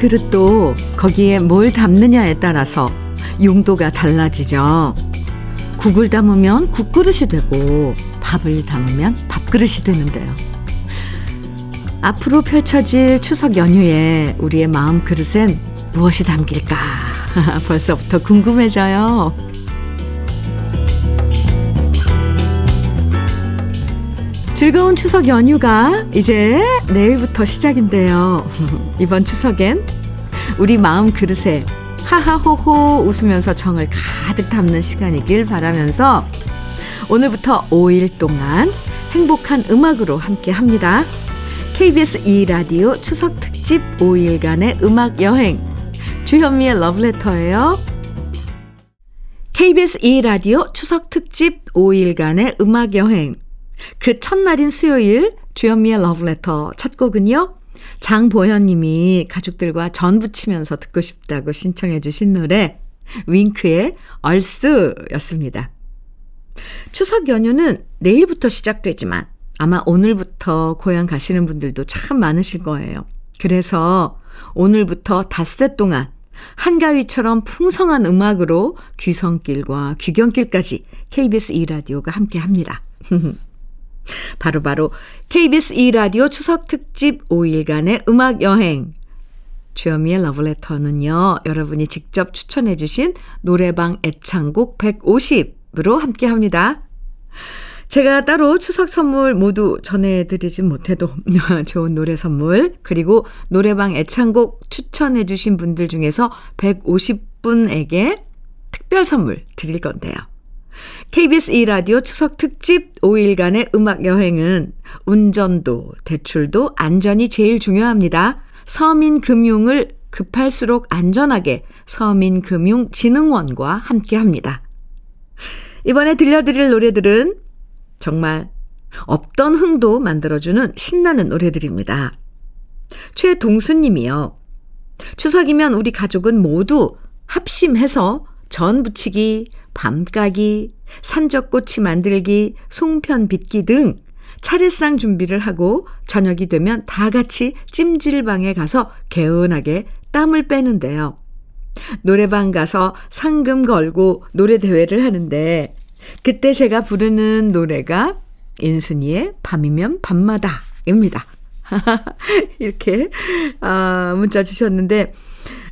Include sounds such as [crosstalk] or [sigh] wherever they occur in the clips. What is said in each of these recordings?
그릇도 거기에 뭘 담느냐에 따라서 용도가 달라지죠. 국을 담으면 국그릇이 되고 밥을 담으면 밥그릇이 되는데요. 앞으로 펼쳐질 추석 연휴에 우리의 마음 그릇엔 무엇이 담길까 [laughs] 벌써부터 궁금해져요. 즐거운 추석 연휴가 이제 내일부터 시작인데요. [laughs] 이번 추석엔 우리 마음 그릇에 하하호호 웃으면서 정을 가득 담는 시간이길 바라면서 오늘부터 5일 동안 행복한 음악으로 함께 합니다. KBS 2라디오 추석 특집 5일간의 음악 여행 주현미의 러브레터예요. KBS 2라디오 추석 특집 5일간의 음악 여행 그 첫날인 수요일 주현미의 러브레터 첫 곡은요. 장보현 님이 가족들과 전 부치면서 듣고 싶다고 신청해 주신 노래 윙크의 얼스였습니다. 추석 연휴는 내일부터 시작되지만 아마 오늘부터 고향 가시는 분들도 참 많으실 거예요. 그래서 오늘부터 닷새 동안 한가위처럼 풍성한 음악으로 귀성길과 귀경길까지 KBS 2라디오가 함께 합니다. [laughs] 바로바로 바로 KBS 2라디오 추석 특집 5일간의 음악 여행. 주현미의 러브레터는요, 여러분이 직접 추천해 주신 노래방 애창곡 150으로 함께 합니다. 제가 따로 추석 선물 모두 전해드리진 못해도 [laughs] 좋은 노래 선물, 그리고 노래방 애창곡 추천해 주신 분들 중에서 150분에게 특별 선물 드릴 건데요. KBS 2라디오 추석 특집 5일간의 음악 여행은 운전도, 대출도 안전이 제일 중요합니다. 서민금융을 급할수록 안전하게 서민금융진흥원과 함께 합니다. 이번에 들려드릴 노래들은 정말 없던 흥도 만들어주는 신나는 노래들입니다. 최동수님이요. 추석이면 우리 가족은 모두 합심해서 전 부치기, 밤까기, 산적꼬치 만들기, 송편 빚기 등 차례상 준비를 하고 저녁이 되면 다 같이 찜질방에 가서 개운하게 땀을 빼는데요. 노래방 가서 상금 걸고 노래 대회를 하는데 그때 제가 부르는 노래가 인순이의 밤이면 밤마다입니다. [laughs] 이렇게 아, 문자 주셨는데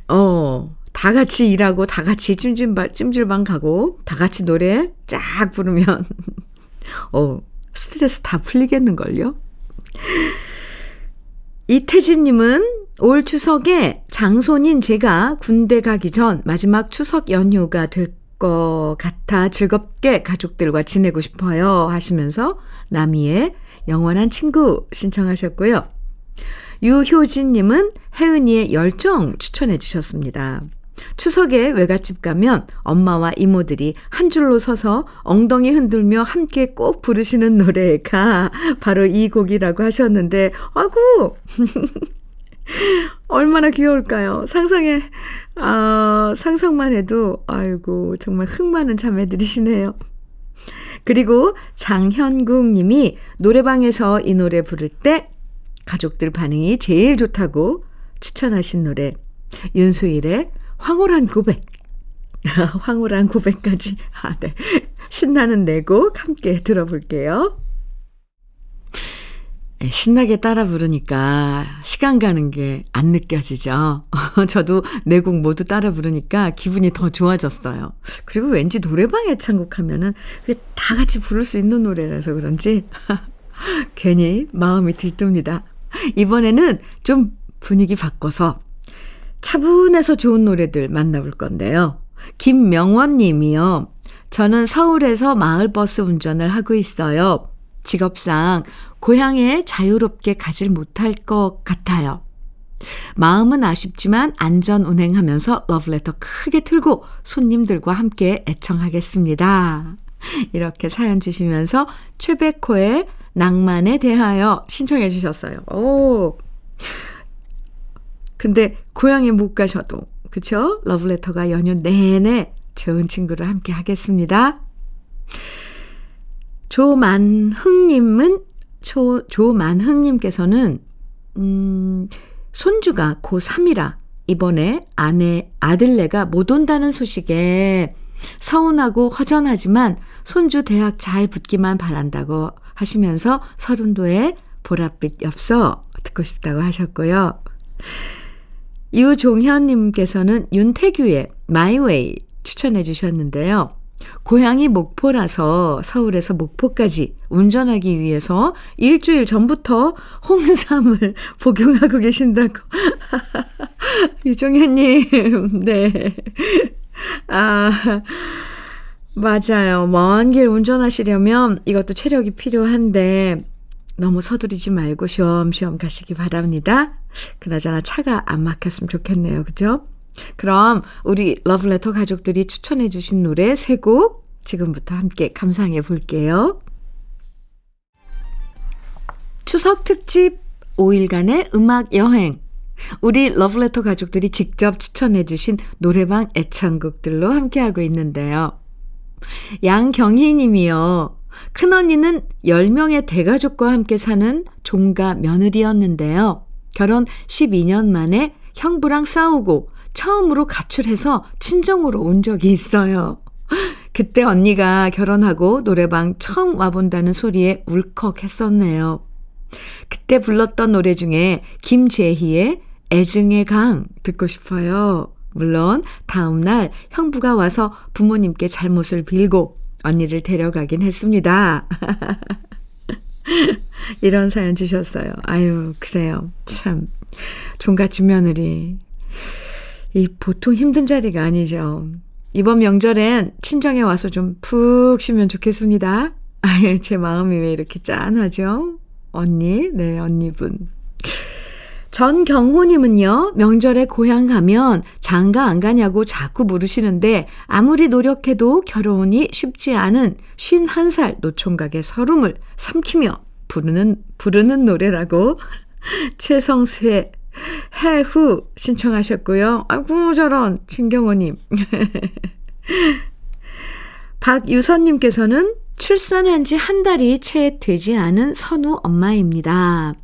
어, 다 같이 일하고 다 같이 찜질방, 찜질방 가고 다 같이 노래 쫙 부르면 [laughs] 어, 스트레스 다 풀리겠는걸요? 이태진님은 올 추석에 장손인 제가 군대 가기 전 마지막 추석 연휴가 될 것 같아 즐겁게 가족들과 지내고 싶어요 하시면서 나미의 영원한 친구 신청하셨고요. 유효진님은 혜은이의 열정 추천해 주셨습니다. 추석에 외갓집 가면 엄마와 이모들이 한 줄로 서서 엉덩이 흔들며 함께 꼭 부르시는 노래가 바로 이 곡이라고 하셨는데, 아구! [laughs] 얼마나 귀여울까요? 상상에, 아, 상상만 해도, 아이고, 정말 흥 많은 자매들이시네요. 그리고 장현국 님이 노래방에서 이 노래 부를 때 가족들 반응이 제일 좋다고 추천하신 노래, 윤수일의 황홀한 고백. [laughs] 황홀한 고백까지. 아, 네. 신나는 내곡 함께 들어볼게요. 네, 신나게 따라 부르니까 시간 가는 게 안 느껴지죠. [laughs] 저도 네 곡 모두 따라 부르니까 기분이 더 좋아졌어요. 그리고 왠지 노래방에 창곡하면은 다 같이 부를 수 있는 노래라서 그런지 [laughs] 괜히 마음이 들뜹니다. 이번에는 좀 분위기 바꿔서 차분해서 좋은 노래들 만나볼 건데요. 김명원 님이요. 저는 서울에서 마을버스 운전을 하고 있어요. 직업상 고향에 자유롭게 가질 못할 것 같아요. 마음은 아쉽지만 안전 운행하면서 러브레터 크게 틀고 손님들과 함께 애청하겠습니다. 이렇게 사연 주시면서 최백호의 낭만에 대하여 신청해 주셨어요. 오. 근데 고향에 못 가셔도 그쵸? 러브레터가 연휴 내내 좋은 친구를 함께 하겠습니다. 조만흥님은 조, 조만흥님께서는 음, 손주가 고3이라 이번에 아내, 아들네가 못 온다는 소식에 서운하고 허전하지만 손주 대학 잘 붙기만 바란다고 하시면서 서른도에 보랏빛 엽서 듣고 싶다고 하셨고요. 유종현님께서는 윤태규의 마이웨이 추천해 주셨는데요. 고향이 목포라서 서울에서 목포까지 운전하기 위해서 일주일 전부터 홍삼을 [laughs] 복용하고 계신다고. [laughs] 유종현님, 네. 아, 맞아요. 먼 길 운전하시려면 이것도 체력이 필요한데, 너무 서두르지 말고 쉬엄쉬엄 가시기 바랍니다. 그나저나 차가 안 막혔으면 좋겠네요. 그죠? 그럼 우리 러브레터 가족들이 추천해 주신 노래 세 곡 지금부터 함께 감상해 볼게요. 추석 특집 5일간의 음악 여행. 우리 러브레터 가족들이 직접 추천해 주신 노래방 애창곡들로 함께하고 있는데요. 양경희 님이요. 큰언니는 10명의 대가족과 함께 사는 종가 며느리였는데요. 결혼 12년 만에 형부랑 싸우고 처음으로 가출해서 친정으로 온 적이 있어요. 그때 언니가 결혼하고 노래방 처음 와본다는 소리에 울컥했었네요. 그때 불렀던 노래 중에 김재희의 애증의 강 듣고 싶어요. 물론 다음날 형부가 와서 부모님께 잘못을 빌고 언니를 데려가긴 했습니다. [laughs] 이런 사연 주셨어요. 아유, 그래요. 참. 종갓집 며느리. 이 보통 힘든 자리가 아니죠. 이번 명절엔 친정에 와서 좀 푹 쉬면 좋겠습니다. 아유, 제 마음이 왜 이렇게 짠하죠? 언니, 네, 언니분. 전경호님은요, 명절에 고향 가면 장가 안 가냐고 자꾸 물으시는데, 아무리 노력해도 결혼이 쉽지 않은 51살 노총각의 서름을 삼키며 부르는, 부르는 노래라고 [laughs] 최성수의 해후 신청하셨고요. 아이고, 저런, 진경호님. [laughs] 박유선님께서는 출산한 지 한 달이 채 되지 않은 선우 엄마입니다.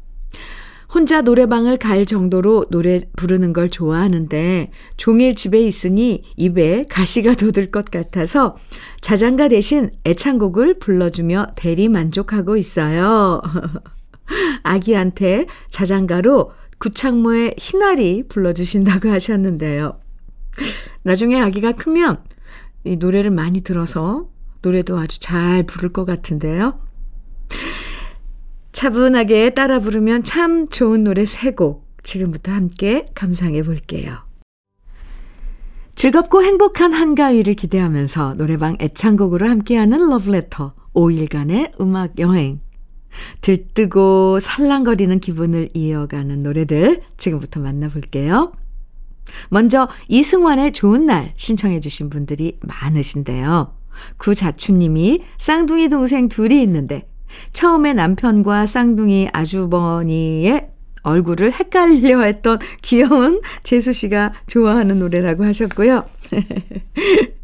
혼자 노래방을 갈 정도로 노래 부르는 걸 좋아하는데 종일 집에 있으니 입에 가시가 돋을 것 같아서 자장가 대신 애창곡을 불러주며 대리 만족하고 있어요. [laughs] 아기한테 자장가로 구창모의 희나리 불러주신다고 하셨는데요. 나중에 아기가 크면 이 노래를 많이 들어서 노래도 아주 잘 부를 것 같은데요. 차분하게 따라 부르면 참 좋은 노래 세 곡 지금부터 함께 감상해 볼게요. 즐겁고 행복한 한가위를 기대하면서 노래방 애창곡으로 함께하는 러브레터 5일간의 음악 여행 들뜨고 살랑거리는 기분을 이어가는 노래들 지금부터 만나볼게요. 먼저 이승환의 좋은 날 신청해 주신 분들이 많으신데요. 구자춘님이 쌍둥이 동생 둘이 있는데 처음에 남편과 쌍둥이 아주버니의 얼굴을 헷갈려 했던 [laughs] 귀여운 재수 씨가 좋아하는 노래라고 하셨고요. [laughs]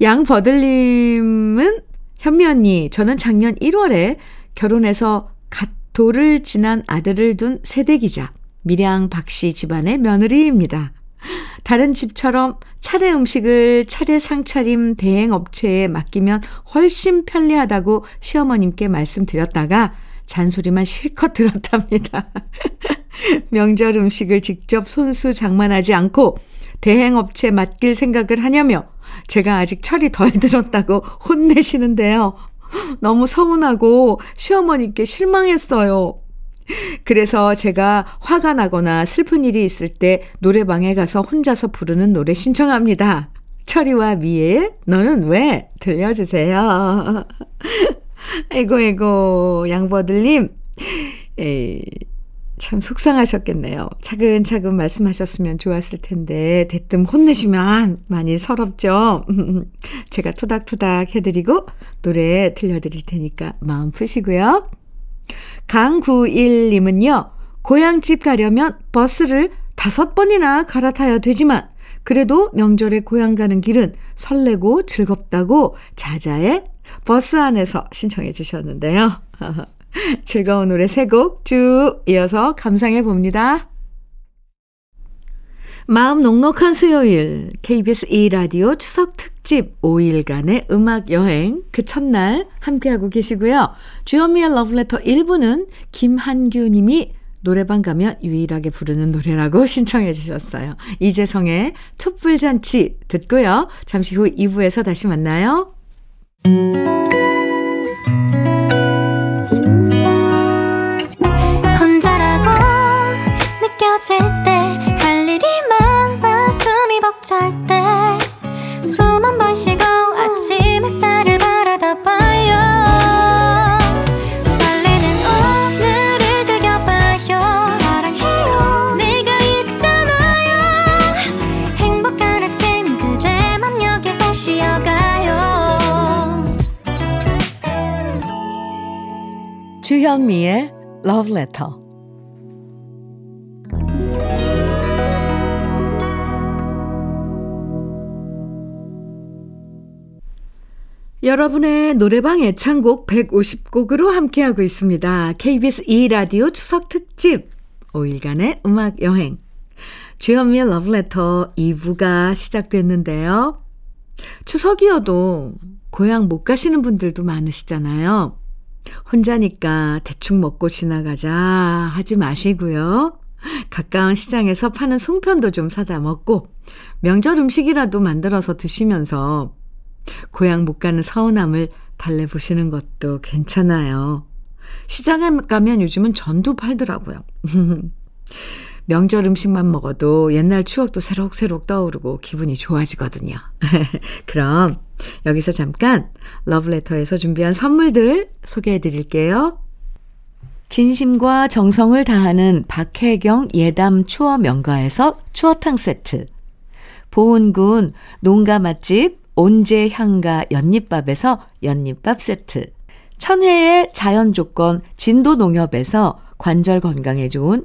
양버들님은 현미 언니, 저는 작년 1월에 결혼해서 갓 돌을 지난 아들을 둔 세대기자 밀양 박씨 집안의 며느리입니다. 다른 집처럼 차례 음식을 차례 상차림 대행 업체에 맡기면 훨씬 편리하다고 시어머님께 말씀드렸다가 잔소리만 실컷 [laughs] 들었답니다. 명절 음식을 직접 손수 장만하지 않고 대행업체 맡길 생각을 하냐며 제가 아직 철이 덜 [laughs] 들었다고 혼내시는데요. 너무 서운하고 시어머니께 실망했어요. 그래서 제가 화가 나거나 슬픈 일이 있을 때 노래방에 가서 혼자서 부르는 노래 신청합니다. 철이와 미애의 너는 왜 들려주세요. [laughs] 아이고, 아이고, 양버들님. 에이, 참 속상하셨겠네요. 차근차근 말씀하셨으면 좋았을 텐데, 대뜸 혼내시면 많이 서럽죠? [laughs] 제가 토닥토닥 해드리고, 노래 들려드릴 테니까 마음 푸시고요. 강구일님은요, 고향집 가려면 버스를 다섯 번이나 갈아타야 되지만, 그래도 명절에 고향 가는 길은 설레고 즐겁다고 자자의 버스 안에서 신청해 주셨는데요. [laughs] 즐거운 노래 세 곡 쭉 이어서 감상해 봅니다. 마음 넉넉한 수요일 KBS 2라디오 추석 특집 5일간의 음악 여행 그 첫날 함께하고 계시고요. 주현미의 러브레터 1부는 김한규 님이 노래방 가면 유일하게 부르는 노래라고 [laughs] 신청해 주셨어요. 이재성의 촛불잔치 듣고요. 잠시 후 2부에서 다시 만나요. Love Letter. 여러분의 노래방 애창곡 150곡으로 함께하고 있습니다. KBS 2라디오 추석 특집 5일간의 음악 여행. 주현미의 러브레터 2부가 시작됐는데요. 추석이어도 고향 못 가시는 분들도 많으시잖아요. 혼자니까 대충 먹고 지나가자 하지 마시고요. 가까운 시장에서 파는 송편도 좀 사다 먹고 명절 음식이라도 만들어서 드시면서 고향 못 가는 서운함을 달래보시는 것도 괜찮아요. 시장에 가면 요즘은 전도 팔더라고요. [laughs] 명절 음식만 먹어도 옛날 추억도 새록새록 떠오르고 기분이 좋아지거든요. [laughs] 그럼 여기서 잠깐 러브레터에서 준비한 선물들 소개해 드릴게요. 진심과 정성을 다하는 박혜경 예담 추어 명가에서 추어탕 세트. 보은군 농가 맛집 온재 향가 연잎밥에서 연잎밥 세트. 천혜의 자연 조건 진도 농협에서 관절 건강에 좋은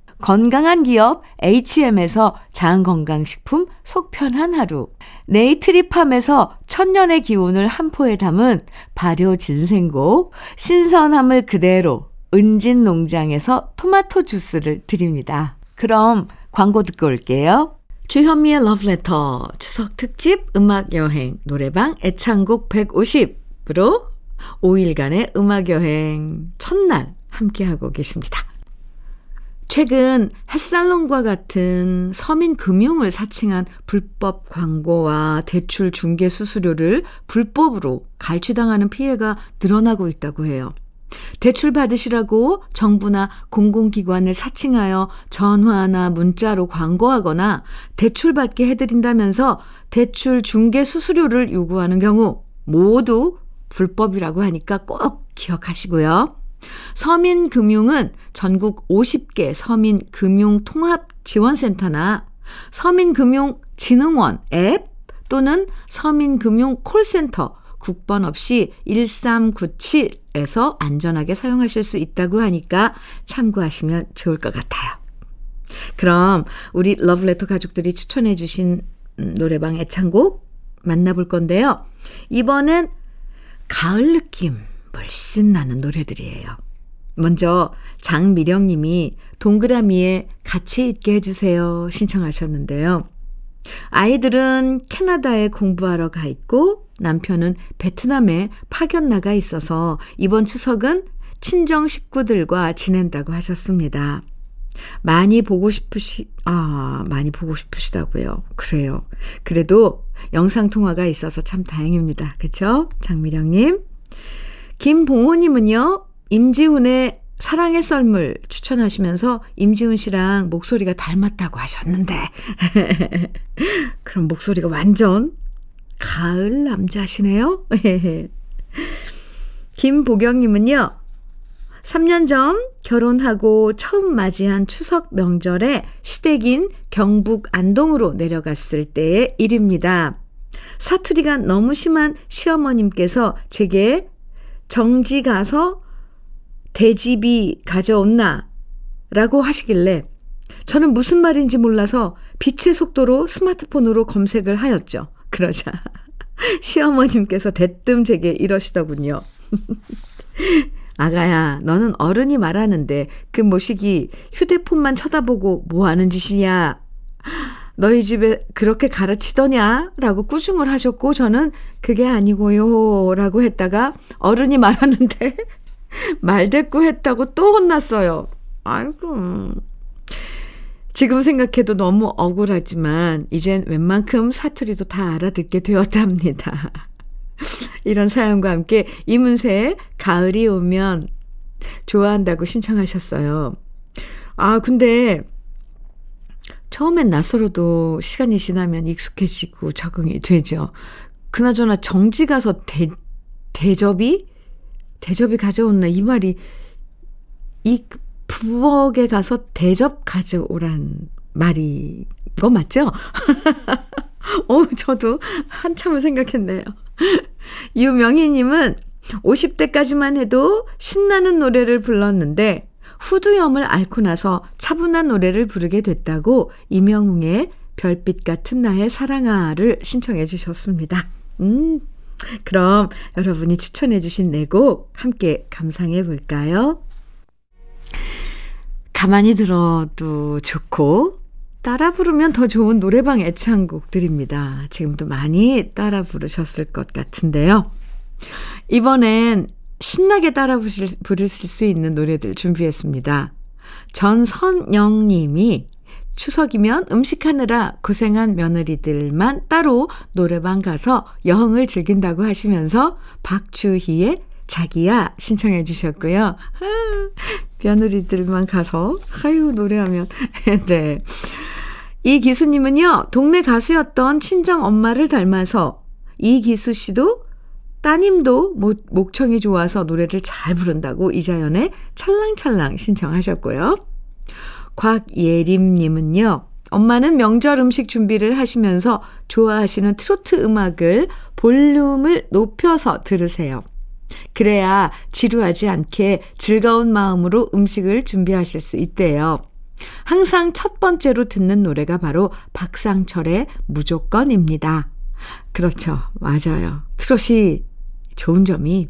건강한 기업 H&M에서 장건강식품 속편한 하루, 네이트리팜에서 천년의 기운을 한 포에 담은 발효 진생고, 신선함을 그대로 은진 농장에서 토마토 주스를 드립니다. 그럼 광고 듣고 올게요. 주현미의 러브레터 추석 특집 음악 여행 노래방 애창곡 150으로 5일간의 음악 여행 첫날 함께하고 계십니다. 최근 햇살론과 같은 서민 금융을 사칭한 불법 광고와 대출 중개 수수료를 불법으로 갈취당하는 피해가 늘어나고 있다고 해요. 대출 받으시라고 정부나 공공기관을 사칭하여 전화나 문자로 광고하거나 대출 받게 해드린다면서 대출 중개 수수료를 요구하는 경우 모두 불법이라고 하니까 꼭 기억하시고요. 서민금융은 전국 50개 서민금융통합지원센터나 서민금융진흥원 앱 또는 서민금융 콜센터 국번 없이 1397에서 안전하게 사용하실 수 있다고 하니까 참고하시면 좋을 것 같아요. 그럼 우리 러브레터 가족들이 추천해 주신 노래방 애창곡 만나볼 건데요. 이번엔 가을 느낌 물씬 나는 노래들이에요. 먼저 장미령 님이 동그라미에 같이 있게 해주세요 신청하셨는데요. 아이들은 캐나다에 공부하러 가 있고 남편은 베트남에 파견 나가 있어서 이번 추석은 친정 식구들과 지낸다고 하셨습니다. 많이 보고 싶으시, 아, 많이 보고 싶으시다고요. 그래요. 그래도 영상통화가 있어서 참 다행입니다. 그쵸? 장미령님. 김봉호님은요, 임지훈의 사랑의 썰물 추천하시면서 임지훈 씨랑 목소리가 닮았다고 하셨는데. [laughs] 그럼 목소리가 완전 가을 남자시네요. [laughs] 김보경님은요, 3년 전 결혼하고 처음 맞이한 추석 명절에 시댁인 경북 안동으로 내려갔을 때의 일입니다. 사투리가 너무 심한 시어머님께서 제게 정지 가서 대집이 가져온나? 라고 하시길래 저는 무슨 말인지 몰라서 빛의 속도로 스마트폰으로 검색을 하였죠. 그러자 [laughs] 시어머님께서 대뜸 제게 이러시더군요. [laughs] 아가야, 너는 어른이 말하는데 그 모시기 휴대폰만 쳐다보고 뭐 하는 짓이냐? 너희 집에 그렇게 가르치더냐? 라고 꾸중을 하셨고 저는 그게 아니고요. 라고 했다가 어른이 말하는데 [laughs] 말대꾸 했다고 또 혼났어요. 아이고. 지금 생각해도 너무 억울하지만 이젠 웬만큼 사투리도 다 알아듣게 되었답니다. [laughs] 이런 사연과 함께 이문세의 가을이 오면 좋아한다고 신청하셨어요. 아, 근데 처음엔 낯설어도 시간이 지나면 익숙해지고 적응이 되죠. 그나저나 정지 가서 대, 대접이? 대접이 가져온나? 이 말이, 이 부엌에 가서 대접 가져오란 말이, 거 맞죠? [laughs] 어, 저도 한참을 생각했네요. 유명희님은 50대까지만 해도 신나는 노래를 불렀는데 후두염을 앓고 나서 차분한 노래를 부르게 됐다고 이명웅의 별빛 같은 나의 사랑아를 신청해 주셨습니다. 음, 그럼 여러분이 추천해 주신 네 곡 함께 감상해 볼까요? 가만히 들어도 좋고 따라 부르면 더 좋은 노래방 애창곡들입니다. 지금도 많이 따라 부르셨을 것 같은데요. 이번엔 신나게 따라 부르실, 부르실 수 있는 노래들 준비했습니다. 전선영 님이 추석이면 음식하느라 고생한 며느리들만 따로 노래방 가서 여흥을 즐긴다고 하시면서 박주희의 자기야 신청해 주셨고요. 아, 며느리들만 가서 아유 노래하면 [laughs] 네. 이 기수님은요, 동네 가수였던 친정 엄마를 닮아서 이 기수 씨도 따님도 목, 청이 좋아서 노래를 잘 부른다고 이자연의 찰랑찰랑 신청하셨고요. 곽예림님은요, 엄마는 명절 음식 준비를 하시면서 좋아하시는 트로트 음악을 볼륨을 높여서 들으세요. 그래야 지루하지 않게 즐거운 마음으로 음식을 준비하실 수 있대요. 항상 첫 번째로 듣는 노래가 바로 박상철의 무조건입니다. 그렇죠. 맞아요. 트롯이 좋은 점이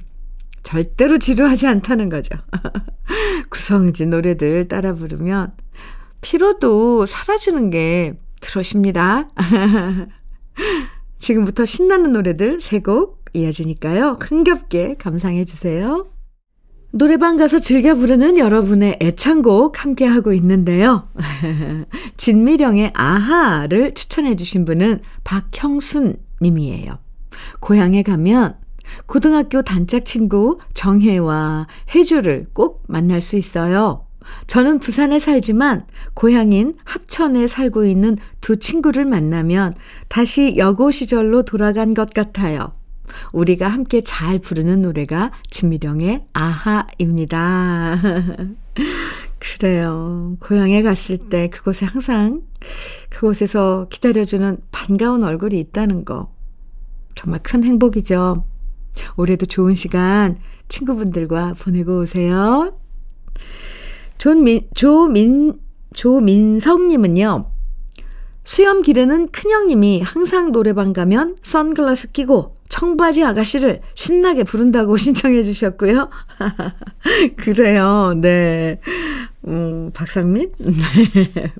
절대로 지루하지 않다는 거죠. [laughs] 구성진 노래들 따라 부르면 피로도 사라지는 게 트롯입니다. [laughs] 지금부터 신나는 노래들 세 곡 이어지니까요. 흥겹게 감상해 주세요. 노래방 가서 즐겨 부르는 여러분의 애창곡 함께하고 있는데요. [laughs] 진미령의 아하를 추천해 주신 분은 박형순 님이에요. 고향에 가면 고등학교 단짝 친구 정혜와 혜주를 꼭 만날 수 있어요. 저는 부산에 살지만 고향인 합천에 살고 있는 두 친구를 만나면 다시 여고 시절로 돌아간 것 같아요. 우리가 함께 잘 부르는 노래가 진미령의 아하입니다. [laughs] 그래요. 고향에 갔을 때 그곳에 항상 그곳에서 기다려주는 반가운 얼굴이 있다는 거. 정말 큰 행복이죠. 올해도 좋은 시간 친구분들과 보내고 오세요. 존민, 조민, 조민성님은요, 수염 기르는 큰형님이 항상 노래방 가면 선글라스 끼고 청바지 아가씨를 신나게 부른다고 [laughs] 신청해 주셨고요. [laughs] 그래요. 네. 음, 박상민? [laughs] 네.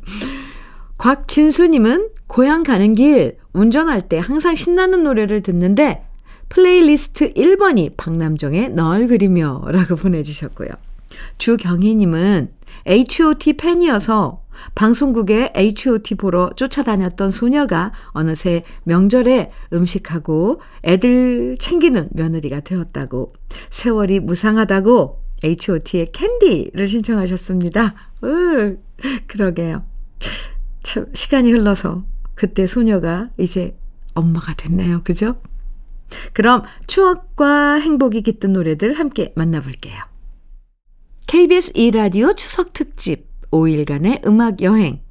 곽진수님은 고향 가는 길 운전할 때 항상 신나는 노래를 듣는데 플레이리스트 1번이 박남정의 널 그리며 라고 보내주셨고요. 주경희님은 H.O.T 팬이어서 방송국에 H.O.T 보러 쫓아다녔던 소녀가 어느새 명절에 음식하고 애들 챙기는 며느리가 되었다고 세월이 무상하다고 H.O.T의 캔디를 신청하셨습니다. 으, 그러게요. 참, 시간이 흘러서 그때 소녀가 이제 엄마가 됐네요. 그죠? 그럼 추억과 행복이 깃든 노래들 함께 만나볼게요. KBS 2라디오 추석 특집 5일간의 음악 여행.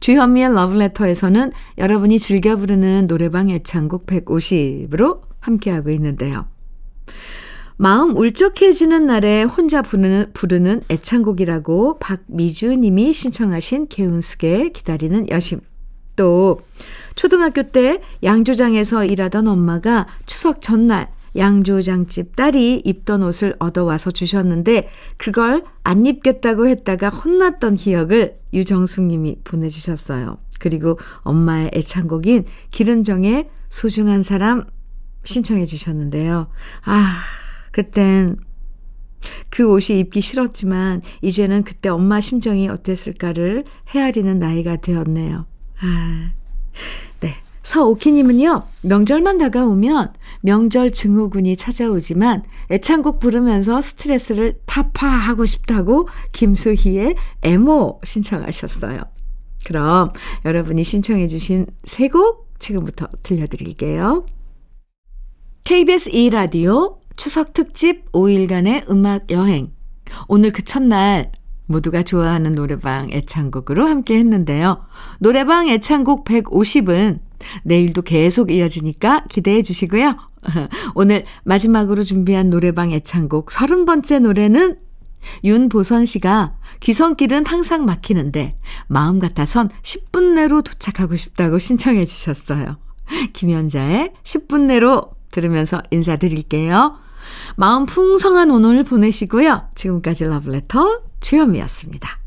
주현미의 러브레터에서는 여러분이 즐겨 부르는 노래방 애창곡 150으로 함께하고 있는데요. 마음 울적해지는 날에 혼자 부르는, 부르는 애창곡이라고 박미주 님이 신청하신 개운스게 기다리는 여심. 또 초등학교 때 양조장에서 일하던 엄마가 추석 전날 양조장집 딸이 입던 옷을 얻어와서 주셨는데 그걸 안 입겠다고 했다가 혼났던 기억을 유정숙 님이 보내주셨어요. 그리고 엄마의 애창곡인 기른정의 소중한 사람 신청해 주셨는데요. 아, 그땐 그 옷이 입기 싫었지만 이제는 그때 엄마 심정이 어땠을까를 헤아리는 나이가 되었네요. 아, 네. 서오키님은요, 명절만 다가오면 명절 증후군이 찾아오지만 애창곡 부르면서 스트레스를 타파하고 싶다고 김수희의 애모 신청하셨어요. 그럼 여러분이 신청해주신 세 곡 지금부터 들려드릴게요. KBS 2라디오 추석 특집 5일간의 음악 여행. 오늘 그 첫날 모두가 좋아하는 노래방 애창곡으로 함께 했는데요. 노래방 애창곡 150은 내일도 계속 이어지니까 기대해 주시고요. [laughs] 오늘 마지막으로 준비한 노래방 애창곡 30번째 노래는 윤보선 씨가 귀성길은 항상 막히는데 마음 같아선 10분 내로 도착하고 싶다고 신청해 주셨어요. 김연자의 10분 내로 들으면서 인사드릴게요. 마음 풍성한 오늘 보내시고요. 지금까지 러브레터 주현미였습니다.